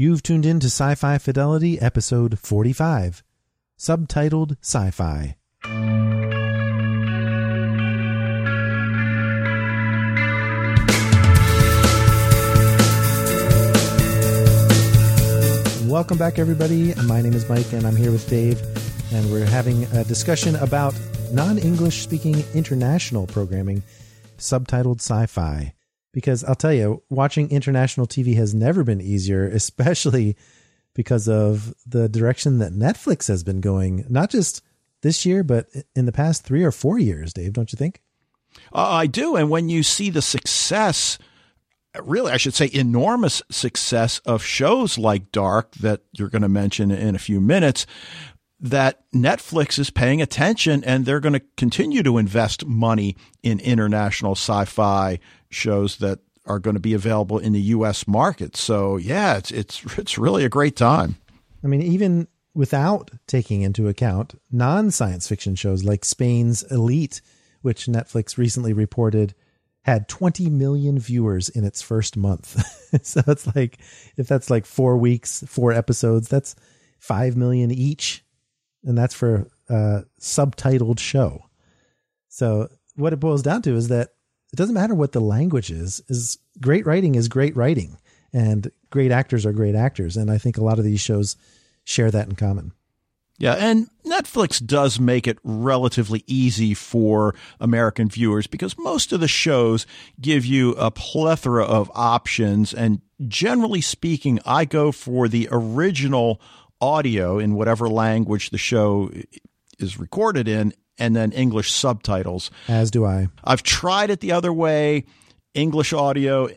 You've tuned in to Sci-Fi Fidelity, episode 45, subtitled Sci-Fi. Welcome back, everybody. My name is Mike, and I'm here with Dave, and we're having a discussion about non English speaking international programming, subtitled sci fi. Because I'll tell you, watching international TV has never been easier, especially because of the direction that Netflix has been going, not just this year, but in the past three or four years, Dave, don't you think? Uh, I do. And when you see the success really, I should say, enormous success of shows like Dark that you're going to mention in a few minutes. That Netflix is paying attention and they're going to continue to invest money in international sci fi shows that are going to be available in the U.S. market. So, yeah, it's, it's, it's really a great time. I mean, even without taking into account non science fiction shows like Spain's Elite, which Netflix recently reported had 20 million viewers in its first month. so it's like, if that's like four weeks, four episodes, that's 5 million each. And that's for a subtitled show. So what it boils down to is that it doesn't matter what the language is, is great writing is great writing and great actors are great actors. And I think a lot of these shows share that in common. Yeah, and Netflix does make it relatively easy for American viewers because most of the shows give you a plethora of options. And generally speaking, I go for the original audio in whatever language the show is recorded in and then English subtitles. As do I. I've tried it the other way, English audio,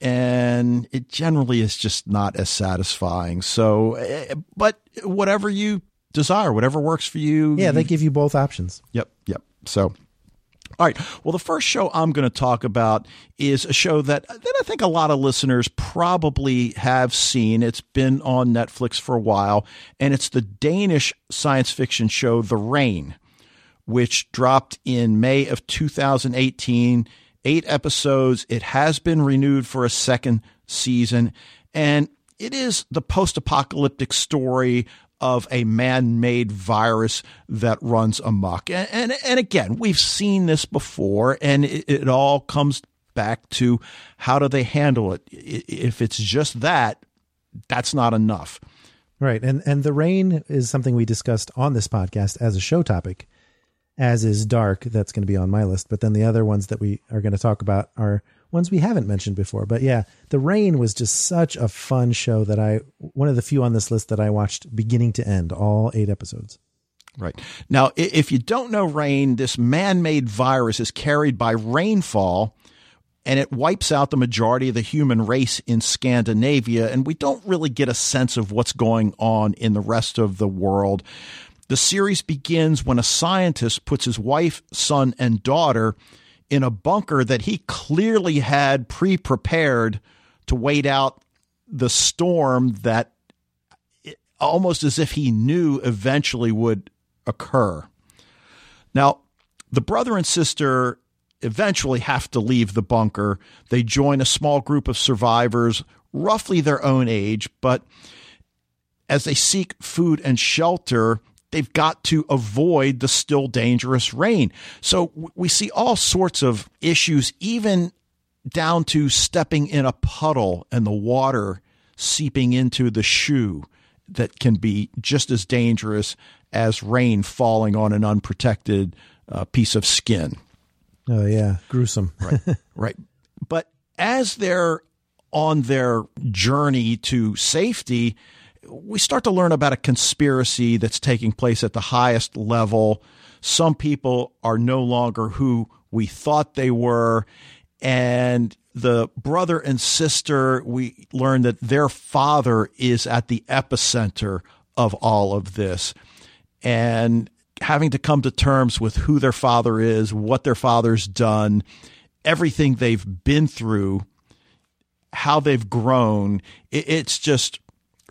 and it generally is just not as satisfying. So, eh, but whatever you desire, whatever works for you. Yeah, they give you both options. Yep, yep. So, all right. Well, the first show I'm going to talk about is a show that that I think a lot of listeners probably have seen. It's been on Netflix for a while, and it's the Danish science fiction show The Rain, which dropped in May of 2018. Eight episodes. It has been renewed for a second season, and it is the post-apocalyptic story of a man-made virus that runs amok. And, and, and again, we've seen this before, and it, it all comes back to how do they handle it? If it's just that, that's not enough. Right. And and the rain is something we discussed on this podcast as a show topic, as is dark. That's going to be on my list. But then the other ones that we are going to talk about are ones we haven't mentioned before. But yeah, The Rain was just such a fun show that I, one of the few on this list that I watched beginning to end, all eight episodes. Right. Now, if you don't know rain, this man made virus is carried by rainfall and it wipes out the majority of the human race in Scandinavia. And we don't really get a sense of what's going on in the rest of the world. The series begins when a scientist puts his wife, son, and daughter in a bunker that he clearly had pre prepared to wait out the storm that almost as if he knew eventually would occur. Now, the brother and sister eventually have to leave the bunker. They join a small group of survivors, roughly their own age, but as they seek food and shelter, they've got to avoid the still dangerous rain. So we see all sorts of issues, even down to stepping in a puddle and the water seeping into the shoe that can be just as dangerous as rain falling on an unprotected uh, piece of skin. Oh, yeah. Gruesome. right. Right. But as they're on their journey to safety, we start to learn about a conspiracy that's taking place at the highest level. Some people are no longer who we thought they were. And the brother and sister, we learn that their father is at the epicenter of all of this. And having to come to terms with who their father is, what their father's done, everything they've been through, how they've grown. It's just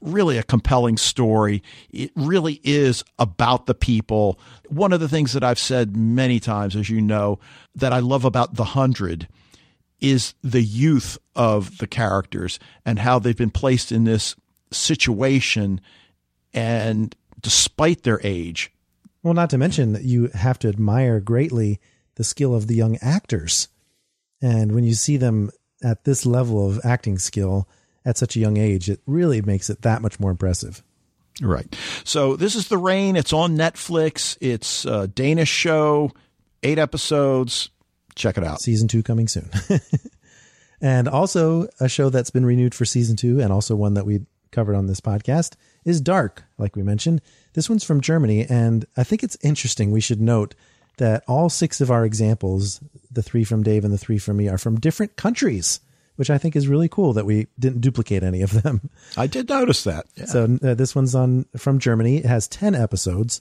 really a compelling story. It really is about the people. One of the things that I've said many times, as you know, that I love about The Hundred is the youth of the characters and how they've been placed in this situation and despite their age. Well, not to mention that you have to admire greatly the skill of the young actors. And when you see them at this level of acting skill at such a young age, it really makes it that much more impressive. Right. So this is The Rain. It's on Netflix. It's a Danish show, eight episodes. Check it out. Season two coming soon. and also a show that's been renewed for season two, and also one that we covered on this podcast is Dark, like we mentioned. This one's from Germany, and I think it's interesting. We should note that all six of our examples, the three from Dave and the three from me, are from different countries, which I think is really cool that we didn't duplicate any of them. I did notice that. Yeah. So uh, this one's on from Germany. It has 10 episodes.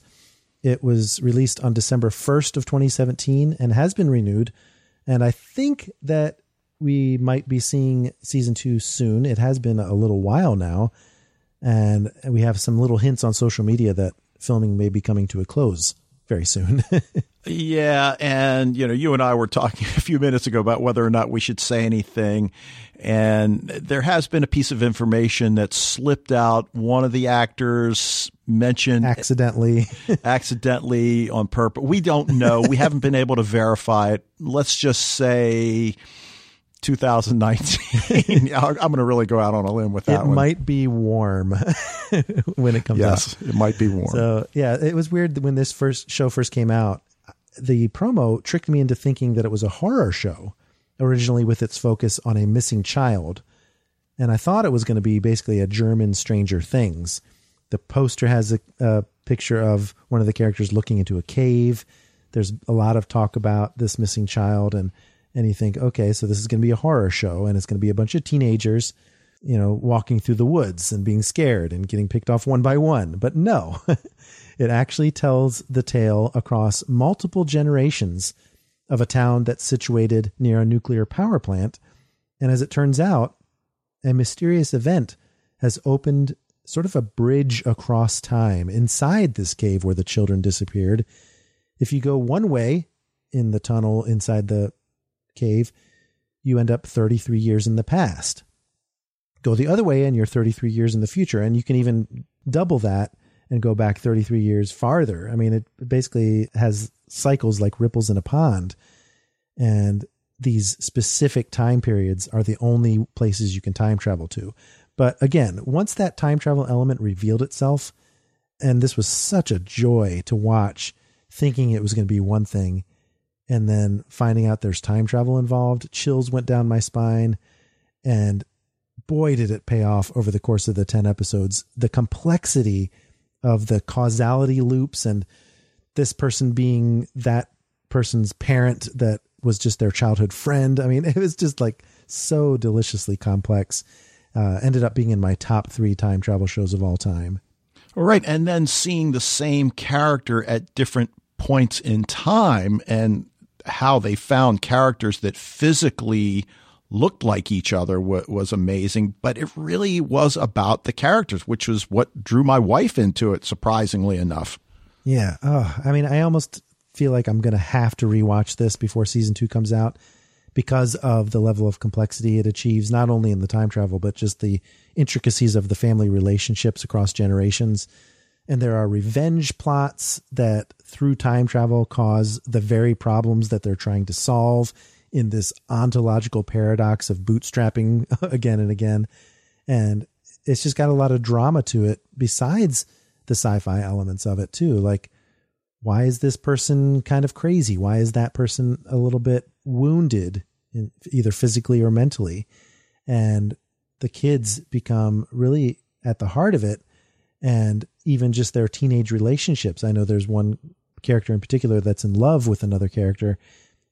It was released on December 1st of 2017 and has been renewed. And I think that we might be seeing season 2 soon. It has been a little while now, and we have some little hints on social media that filming may be coming to a close very soon. yeah, and you know, you and I were talking a few minutes ago about whether or not we should say anything, and there has been a piece of information that slipped out. One of the actors mentioned accidentally, accidentally on purpose. We don't know. We haven't been able to verify it. Let's just say 2019. I'm going to really go out on a limb with that it one. might be warm when it comes yes, out. Yes, it might be warm. So, yeah, it was weird when this first show first came out. The promo tricked me into thinking that it was a horror show originally with its focus on a missing child. And I thought it was going to be basically a German Stranger Things. The poster has a, a picture of one of the characters looking into a cave. There's a lot of talk about this missing child and and you think, okay, so this is going to be a horror show and it's going to be a bunch of teenagers, you know, walking through the woods and being scared and getting picked off one by one. But no, it actually tells the tale across multiple generations of a town that's situated near a nuclear power plant. And as it turns out, a mysterious event has opened sort of a bridge across time inside this cave where the children disappeared. If you go one way in the tunnel inside the cave, you end up 33 years in the past. Go the other way, and you're 33 years in the future. And you can even double that and go back 33 years farther. I mean, it basically has cycles like ripples in a pond. And these specific time periods are the only places you can time travel to. But again, once that time travel element revealed itself, and this was such a joy to watch, thinking it was going to be one thing and then finding out there's time travel involved, chills went down my spine. And boy, did it pay off over the course of the 10 episodes. The complexity of the causality loops and this person being that person's parent that was just their childhood friend. I mean, it was just like so deliciously complex. Uh, ended up being in my top three time travel shows of all time. All right. And then seeing the same character at different points in time and how they found characters that physically looked like each other was amazing, but it really was about the characters, which was what drew my wife into it, surprisingly enough. Yeah. Oh, I mean, I almost feel like I'm going to have to rewatch this before season two comes out because of the level of complexity it achieves, not only in the time travel, but just the intricacies of the family relationships across generations and there are revenge plots that through time travel cause the very problems that they're trying to solve in this ontological paradox of bootstrapping again and again. And it's just got a lot of drama to it besides the sci-fi elements of it too. Like why is this person kind of crazy? Why is that person a little bit wounded in, either physically or mentally? And the kids become really at the heart of it. And even just their teenage relationships. I know there's one character in particular that's in love with another character,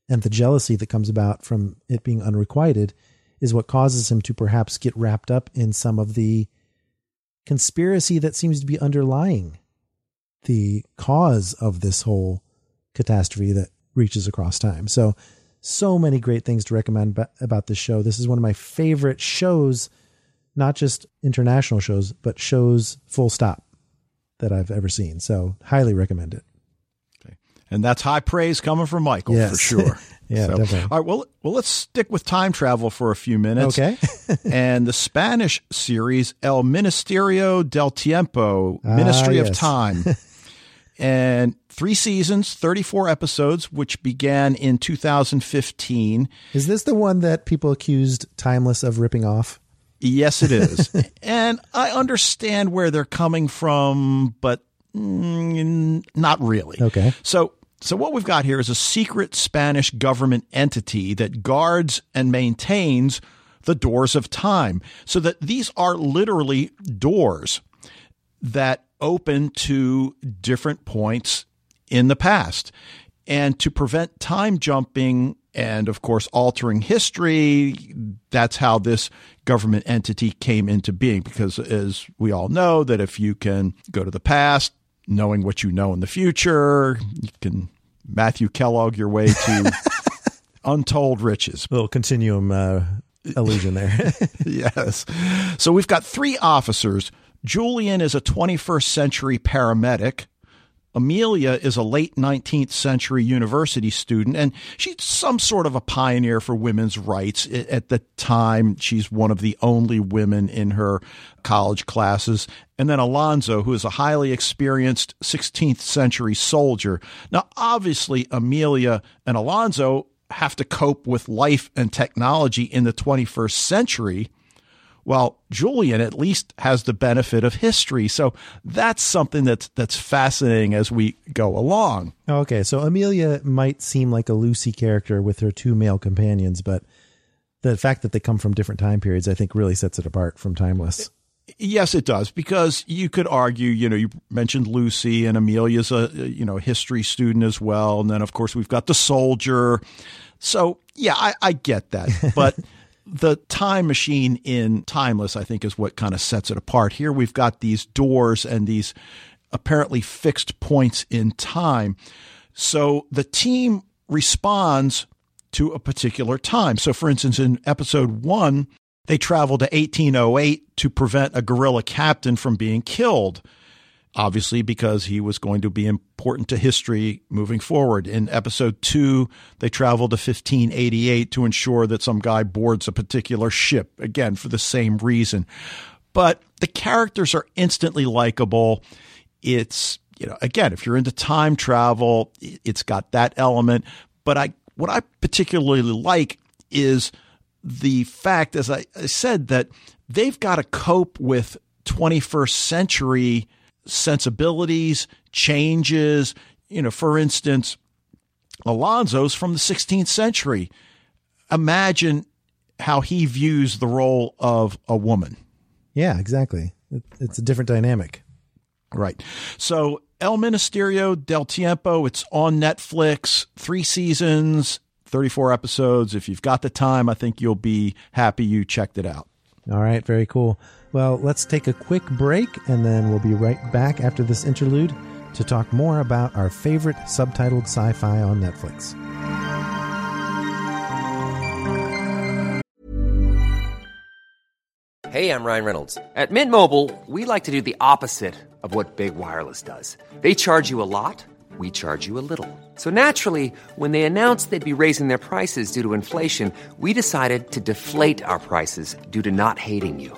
and the jealousy that comes about from it being unrequited is what causes him to perhaps get wrapped up in some of the conspiracy that seems to be underlying the cause of this whole catastrophe that reaches across time. So, so many great things to recommend about this show. This is one of my favorite shows, not just international shows, but shows full stop that I've ever seen. So, highly recommend it. Okay. And that's high praise coming from Michael yes. for sure. yeah, so, definitely. All right, well, well, let's stick with time travel for a few minutes. Okay. and the Spanish series El Ministerio del Tiempo, Ministry ah, yes. of Time. and three seasons, 34 episodes, which began in 2015. Is this the one that people accused Timeless of ripping off? Yes, it is. and I understand where they're coming from, but mm, not really. Okay. So, so what we've got here is a secret Spanish government entity that guards and maintains the doors of time. So that these are literally doors that open to different points in the past. And to prevent time jumping and, of course, altering history, that's how this government entity came into being. Because, as we all know, that if you can go to the past, knowing what you know in the future, you can Matthew Kellog your way to untold riches. A little continuum uh, illusion there. yes. So we've got three officers Julian is a 21st century paramedic. Amelia is a late 19th century university student, and she's some sort of a pioneer for women's rights. At the time, she's one of the only women in her college classes. And then Alonzo, who is a highly experienced 16th century soldier. Now, obviously, Amelia and Alonzo have to cope with life and technology in the 21st century well, Julian at least has the benefit of history. So that's something that's that's fascinating as we go along. Okay, so Amelia might seem like a Lucy character with her two male companions, but the fact that they come from different time periods, I think, really sets it apart from Timeless. Yes, it does because you could argue. You know, you mentioned Lucy and Amelia's a you know history student as well, and then of course we've got the soldier. So yeah, I, I get that, but the time machine in Timeless, I think, is what kind of sets it apart. Here we've got these doors and these apparently fixed points in time. So the team responds to a particular time. So, for instance, in episode one, they travel to 1808 to prevent a guerrilla captain from being killed obviously because he was going to be important to history moving forward. In episode two, they travel to 1588 to ensure that some guy boards a particular ship, again, for the same reason. But the characters are instantly likable. It's, you know, again, if you're into time travel, it's got that element. But I, what I particularly like is the fact, as I, said, that they've got to cope with 21st century sensibilities, changes. You know, for instance, Alonzo's from the 16th century. Imagine how he views the role of a woman. Yeah, exactly. It's a different dynamic. Right. So, El Ministerio del Tiempo, it's on Netflix, three seasons, 34 episodes. If you've got the time, I think you'll be happy you checked it out. All right, very cool. Well, let's take a quick break and then we'll be right back after this interlude to talk more about our favorite subtitled sci fi on Netflix. Hey, I'm Ryan Reynolds. At Mint Mobile, we like to do the opposite of what Big Wireless does. They charge you a lot, we charge you a little. So naturally, when they announced they'd be raising their prices due to inflation, we decided to deflate our prices due to not hating you.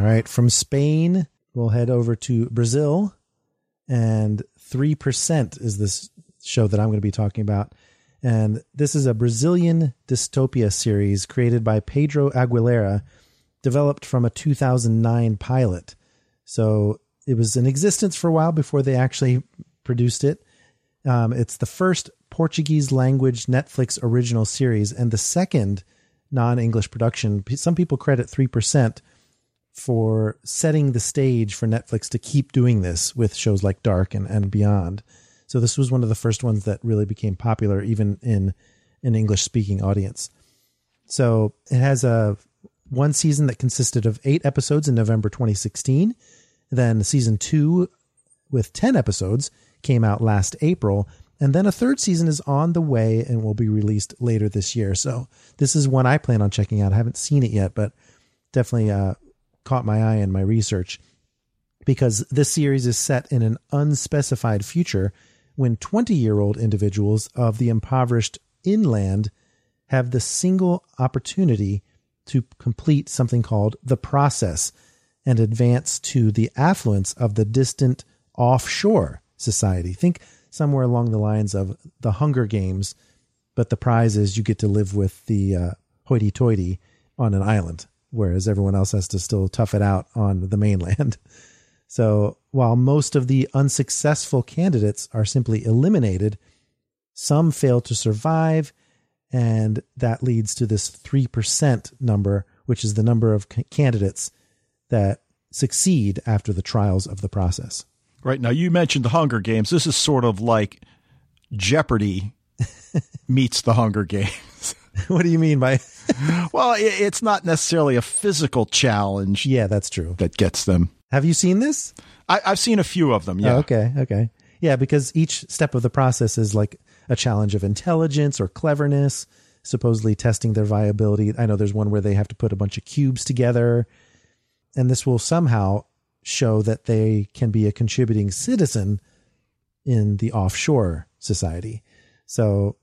All right, from Spain, we'll head over to Brazil, and 3% is this show that I'm going to be talking about. And this is a Brazilian dystopia series created by Pedro Aguilera, developed from a 2009 pilot. So it was in existence for a while before they actually produced it. Um, it's the first Portuguese language Netflix original series and the second non English production. Some people credit 3% for setting the stage for Netflix to keep doing this with shows like Dark and, and beyond. So this was one of the first ones that really became popular, even in an English speaking audience. So it has a one season that consisted of eight episodes in November 2016. Then season two with 10 episodes came out last April. And then a third season is on the way and will be released later this year. So this is one I plan on checking out. I haven't seen it yet, but definitely uh, caught my eye in my research because this series is set in an unspecified future when 20 year old individuals of the impoverished inland have the single opportunity to complete something called the process and advance to the affluence of the distant offshore society. Think somewhere along the lines of the Hunger Games, but the prize is you get to live with the uh, hoity toity on an island, whereas everyone else has to still tough it out on the mainland. So while most of the unsuccessful candidates are simply eliminated, some fail to survive. And that leads to this 3% number, which is the number of candidates that succeed after the trials of the process. Right. Now, you mentioned the Hunger Games. This is sort of like Jeopardy meets the Hunger Games. what do you mean by? well, it's not necessarily a physical challenge. Yeah, that's true. That gets them. Have you seen this? I, have seen a few of them. Yeah. Oh, okay. Okay. Yeah, because each step of the process is like a challenge of intelligence or cleverness, supposedly testing their viability. I know there's one where they have to put a bunch of cubes together, and this will somehow show that they can be a contributing citizen in the offshore society. So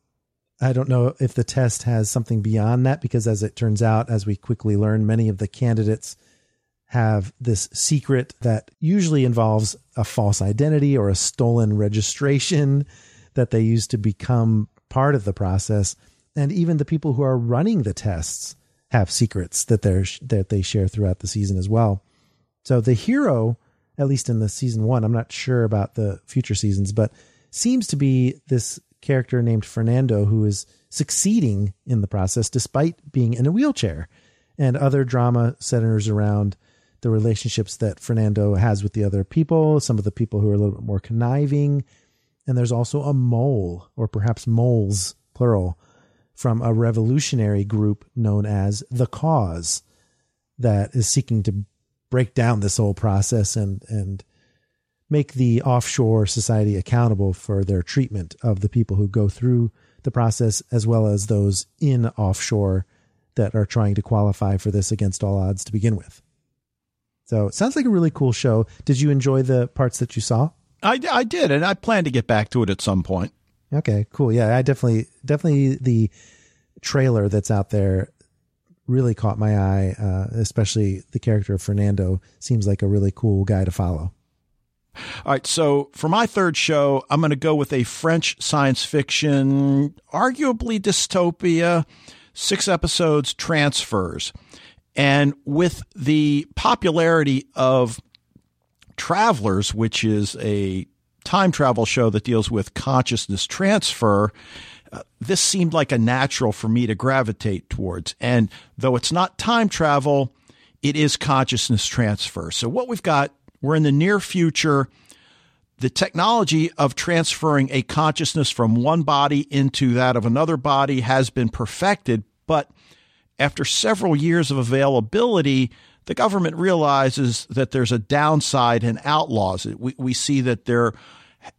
I don't know if the test has something beyond that because, as it turns out, as we quickly learn, many of the candidates have this secret that usually involves a false identity or a stolen registration that they use to become part of the process. And even the people who are running the tests have secrets that they that they share throughout the season as well. So the hero, at least in the season one, I'm not sure about the future seasons, but seems to be this character named Fernando who is succeeding in the process despite being in a wheelchair. And other drama centers around the relationships that Fernando has with the other people, some of the people who are a little bit more conniving. And there's also a mole, or perhaps moles, plural, from a revolutionary group known as The Cause that is seeking to break down this whole process and, and make the offshore society accountable for their treatment of the people who go through the process, as well as those in offshore that are trying to qualify for this against all odds to begin with. So it sounds like a really cool show. Did you enjoy the parts that you saw? I, I did, and I plan to get back to it at some point. Okay, cool. Yeah, I definitely, definitely the trailer that's out there really caught my eye, uh, especially the character of Fernando seems like a really cool guy to follow. All right, so for my third show, I'm going to go with a French science fiction, arguably dystopia, six episodes, transfers. And with the popularity of Travelers, which is a time travel show that deals with consciousness transfer, uh, this seemed like a natural for me to gravitate towards. And though it's not time travel, it is consciousness transfer. So what we've got, we're in the near future. The technology of transferring a consciousness from one body into that of another body has been perfected, but after several years of availability, the government realizes that there's a downside and outlaws it. We, we see that there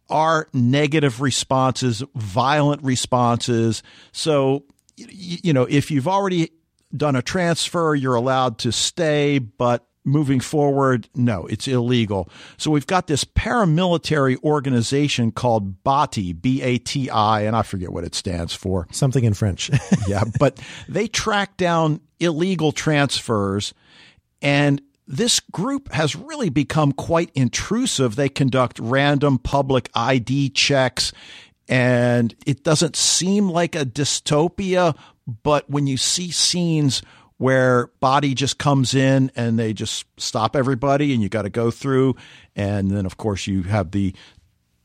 are negative responses, violent responses. So, you know, if you've already done a transfer, you're allowed to stay, but moving forward, no, it's illegal. So we've got this paramilitary organization called BATI, B A T I, and I forget what it stands for. Something in French. yeah, but they track down illegal transfers and this group has really become quite intrusive. They conduct random public ID checks, and it doesn't seem like a dystopia, but when you see scenes where BATI just comes in and they just stop everybody and you got to go through and then of course you have the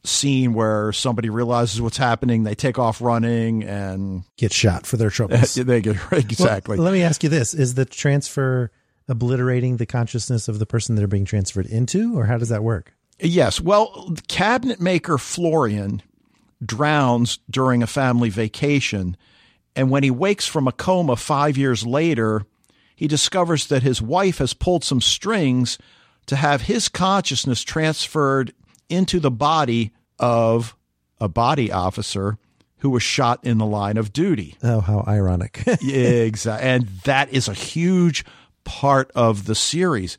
scene where somebody realizes what's happening they take off running and get shot for their troubles they get exactly well, let me ask you this is the transfer obliterating the consciousness of the person they're being transferred into, or how does that work? Yes. Well, cabinet maker Florian drowns during a family vacation. And when he wakes from a coma five years later, he discovers that his wife has pulled some strings to have his consciousness transferred into the body of a BATI officer who was shot in the line of duty. Oh, how ironic. exactly. And that is a huge part of the series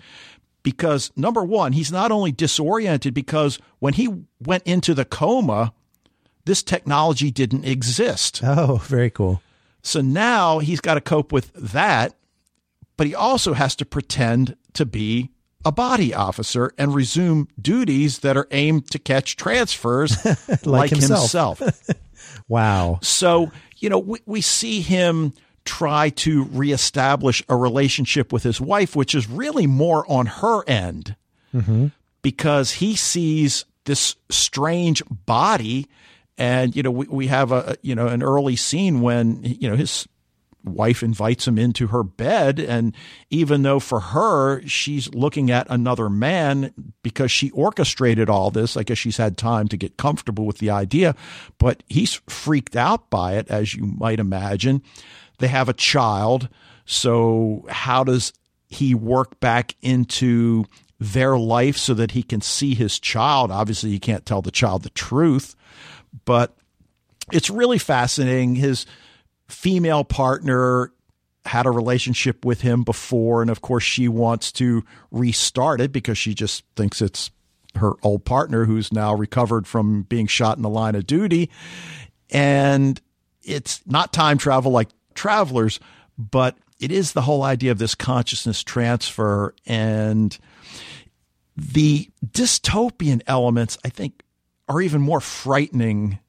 because number one, he's not only disoriented because when he went into the coma, this technology didn't exist. Oh, very cool. So now he's got to cope with that, but he also has to pretend to be a BATI officer and resume duties that are aimed to catch transfers like, like, himself. himself. wow. So, you know, we, we see him try to reestablish a relationship with his wife, which is really more on her end mm-hmm. because he sees this strange body. And, you know, we, we have a, you know, an early scene when, you know, his wife invites him into her bed. And even though for her, she's looking at another man because she orchestrated all this, I guess she's had time to get comfortable with the idea, but he's freaked out by it, as you might imagine. They have a child. So, how does he work back into their life so that he can see his child? Obviously, he can't tell the child the truth, but it's really fascinating. His female partner had a relationship with him before, and of course, she wants to restart it because she just thinks it's her old partner who's now recovered from being shot in the line of duty. And it's not time travel like travelers, but it is the whole idea of this consciousness transfer and the dystopian elements, I think, are even more frightening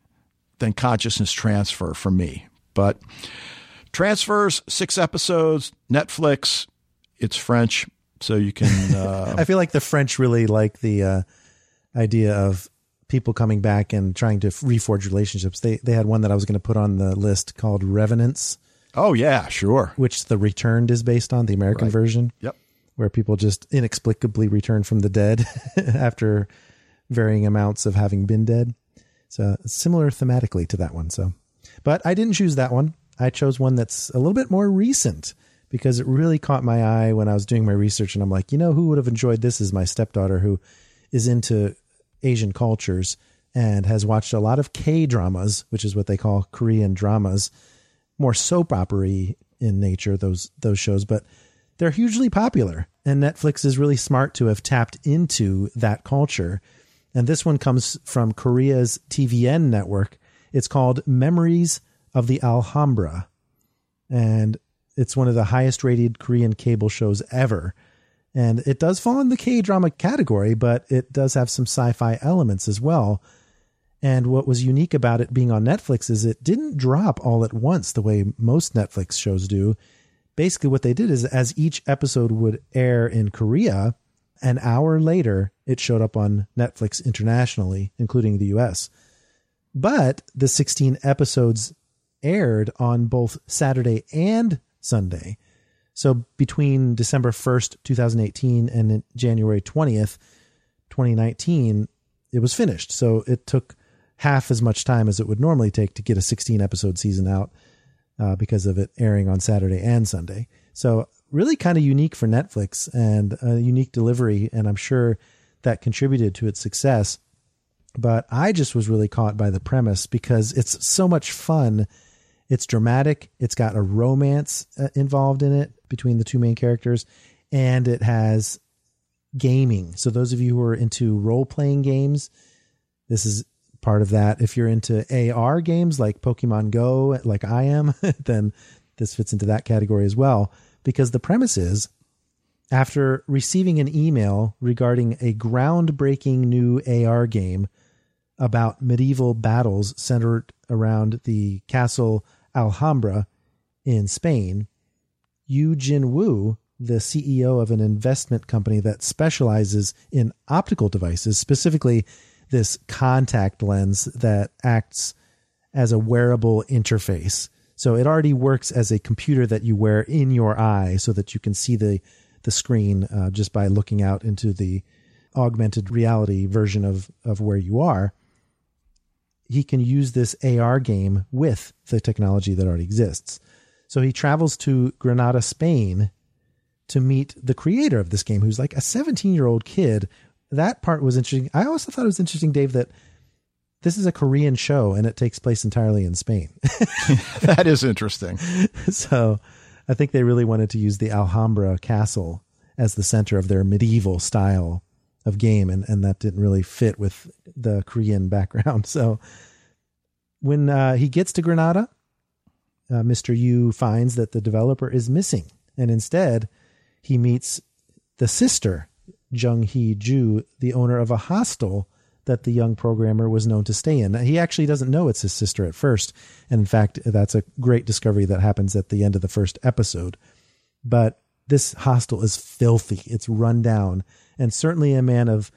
than consciousness transfer for me. But transfers, six episodes, Netflix, it's French, so you can. Uh, I feel like the French really like the uh, idea of people coming back and trying to reforge relationships. They they had one that I was going to put on the list called Revenants, Oh yeah, sure. Which The Returned is based on, the American right. version. Yep. Where people just inexplicably return from the dead after varying amounts of having been dead. So similar thematically to that one. So, but I didn't choose that one. I chose one that's a little bit more recent because it really caught my eye when I was doing my research. And I'm like, you know, who would have enjoyed this is my stepdaughter who is into Asian cultures and has watched a lot of K dramas, which is what they call Korean dramas more soap opery in nature those those shows, but they're hugely popular. And Netflix is really smart to have tapped into that culture. And this one comes from Korea's TVN network. It's called Memories of the Alhambra. And it's one of the highest rated Korean cable shows ever. And it does fall in the K drama category, but it does have some sci fi elements as well. And what was unique about it being on Netflix is it didn't drop all at once the way most Netflix shows do. Basically, what they did is as each episode would air in Korea, an hour later, it showed up on Netflix internationally, including the US. But the 16 episodes aired on both Saturday and Sunday. So between December 1st, 2018 and January 20th, 2019, it was finished. So it took half as much time as it would normally take to get a 16 episode season out uh, because of it airing on Saturday and Sunday. So, really kind of unique for Netflix and a unique delivery. And I'm sure that contributed to its success. But I just was really caught by the premise because it's so much fun. It's dramatic. It's got a romance uh, involved in it between the two main characters, and it has gaming. So those of you who are into role playing games, this is part of that. If you're into AR games like Pokemon Go, like I am, then this fits into that category as well. Because the premise is after receiving an email regarding a groundbreaking new AR game about medieval battles centered around the castle Alhambra in Spain, Yu Jin Woo, the CEO of an investment company that specializes in optical devices, specifically this contact lens that acts as a wearable interface. So it already works as a computer that you wear in your eye so that you can see the the screen uh, just by looking out into the augmented reality version of of where you are. He can use this AR game with the technology that already exists. So he travels to Granada, Spain to meet the creator of this game, who's like a 17 year old kid that part was interesting. I also thought it was interesting, Dave, that this is a Korean show and it takes place entirely in Spain. that is interesting. so I think they really wanted to use the Alhambra castle as the center of their medieval style of game, and, and that didn't really fit with the Korean background. So when uh, he gets to Granada, uh, Mr. Yu finds that the developer is missing, and instead he meets the sister Jung Hee Ju, the owner of a hostel that the young programmer was known to stay in. He actually doesn't know it's his sister at first. And in fact, that's a great discovery that happens at the end of the first episode. But this hostel is filthy. It's run down. And certainly a man of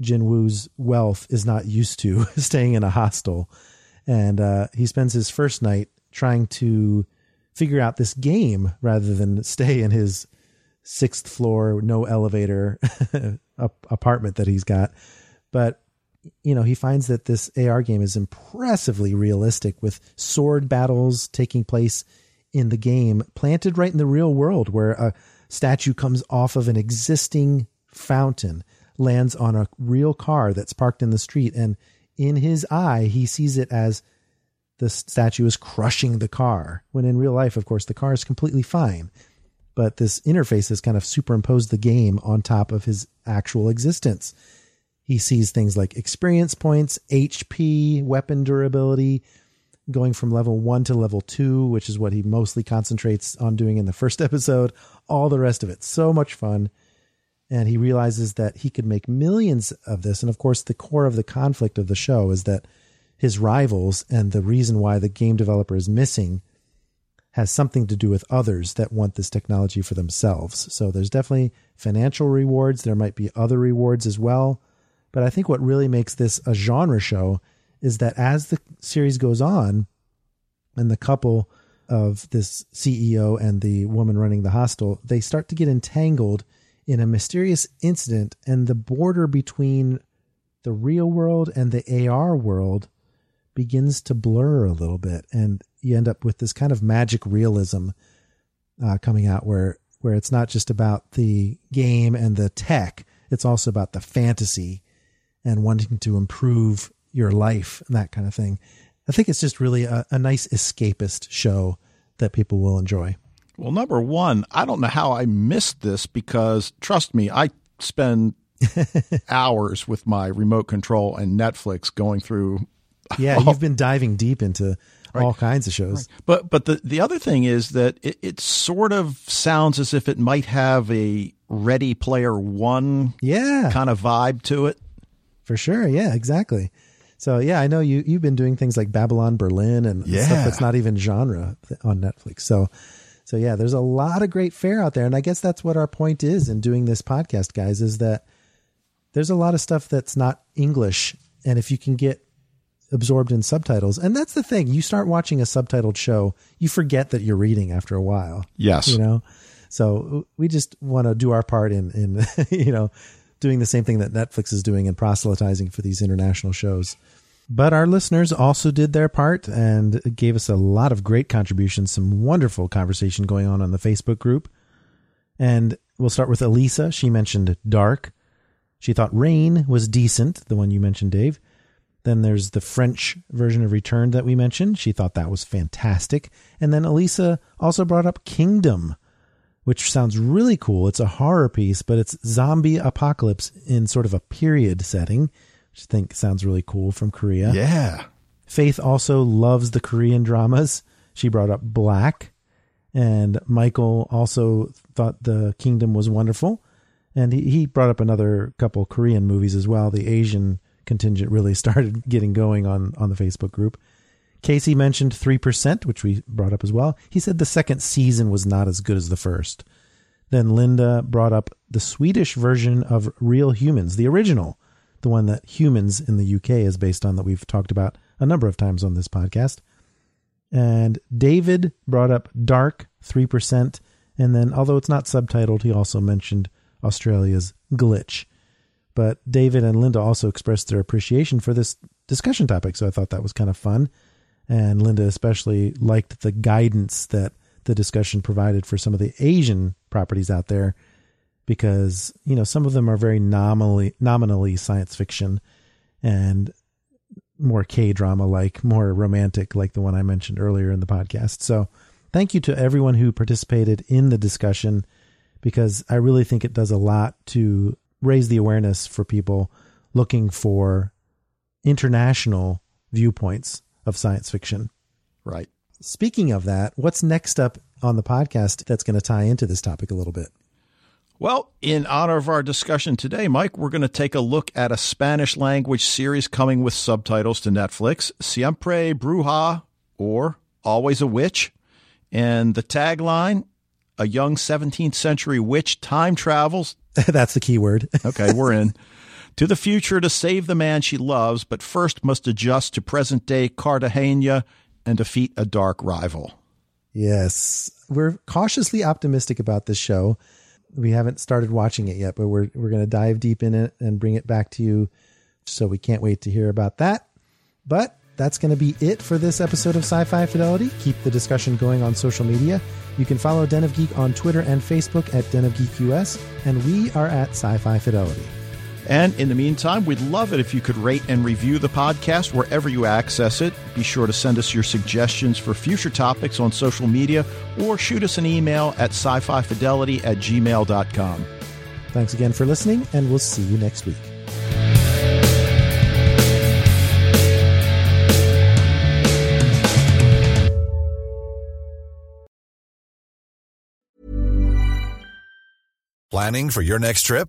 Jin Woo's wealth is not used to staying in a hostel. And uh, he spends his first night trying to figure out this game rather than stay in his sixth floor, no elevator apartment that he's got. But you know, he finds that this AR game is impressively realistic with sword battles taking place in the game, planted right in the real world, where a statue comes off of an existing fountain, lands on a real car that's parked in the street, and in his eye, he sees it as the statue is crushing the car. When in real life, of course, the car is completely fine but this interface has kind of superimposed the game on top of his actual existence. He sees things like experience points, HP, weapon durability, going from level one to level two, which is what he mostly concentrates on doing in the first episode, all the rest of it. So much fun. And he realizes that he could make millions of this. And of course, the core of the conflict of the show is that his rivals and the reason why the game developer is missing has something to do with others that want this technology for themselves. So there's definitely financial rewards. There might be other rewards as well. But I think what really makes this a genre show is that as the series goes on and the couple of this CEO and the woman running the hostel, they start to get entangled in a mysterious incident and the border between the real world and the AR world begins to blur a little bit. And you end up with this kind of magic realism uh, coming out where where it's not just about the game and the tech it's also about the fantasy and wanting to improve your life and that kind of thing i think it's just really a, a nice escapist show that people will enjoy well number one i don't know how i missed this because trust me i spend hours with my remote control and netflix going through yeah you've been diving deep into right. all kinds of shows. Right. But but the the other thing is that it, it sort of sounds as if it might have a Ready Player One yeah kind of vibe to it. For sure, yeah, exactly. So yeah, I know you you've been doing things like Babylon Berlin and yeah. stuff that's not even genre on Netflix. So so yeah, there's a lot of great fare out there, and I guess that's what our point is in doing this podcast, guys, is that there's a lot of stuff that's not English, and if you can get absorbed in subtitles. And that's the thing. You start watching a subtitled show, you forget that you're reading after a while. Yes. You know? So we just want to do our part in, in, you know, doing the same thing that Netflix is doing and proselytizing for these international shows. But our listeners also did their part and gave us a lot of great contributions, some wonderful conversation going on on the Facebook group. And we'll start with Elisa. She mentioned Dark. She thought Rain was decent, the one you mentioned, Dave. Then there's the French version of Return that we mentioned. She thought that was fantastic. And then Elisa also brought up Kingdom, which sounds really cool. It's a horror piece, but it's zombie apocalypse in sort of a period setting, which I think sounds really cool from Korea. Yeah. Faith also loves the Korean dramas. She brought up Black, and Michael also thought The Kingdom was wonderful. And he, he brought up another couple Korean movies as well. The Asian contingent really started getting going on, on the Facebook group. Casey mentioned 3%, which we brought up as well. He said the second season was not as good as the first. Then Linda brought up the Swedish version of Real Humans, the original, the one that Humans in the UK is based on, that we've talked about a number of times on this podcast. And David brought up Dark, 3%. And then, although it's not subtitled, he also mentioned Australia's Glitch. But David and Linda also expressed their appreciation for this discussion topic. So I thought that was kind of fun. And Linda especially liked the guidance that the discussion provided for some of the Asian properties out there because, you know, some of them are very nominally nominally science fiction and more K drama like, more romantic like the one I mentioned earlier in the podcast. So, thank you to everyone who participated in the discussion because I really think it does a lot to raise the awareness for people looking for international viewpoints of science fiction. Right. Speaking of that, what's next up on the podcast that's going to tie into this topic a little bit? Well, in honor of our discussion today, Mike, we're going to take a look at a Spanish language series coming with subtitles to Netflix, Siempre Bruja or Always a Witch. And the tagline, a young 17th century witch time travels. That's the key word. okay, we're in. To the future to save the man she loves, but first must adjust to present day Cartagena and defeat a dark rival. Yes. We're cautiously optimistic about this show. We haven't started watching it yet, but we're we're going to dive deep in it and bring it back to you. So we can't wait to hear about that. But that's going to be it for this episode of Sci Fi Fidelity. Keep the discussion going on social media. You can follow Den of Geek on Twitter and Facebook at Den of Geek US, and we are at Sci Fi Fidelity. And in the meantime, we'd love it if you could rate and review the podcast wherever you access it. Be sure to send us your suggestions for future topics on social media or shoot us an email at sci fi fidelity at gmail.com. Thanks again for listening, and we'll see you next week. Planning for your next trip?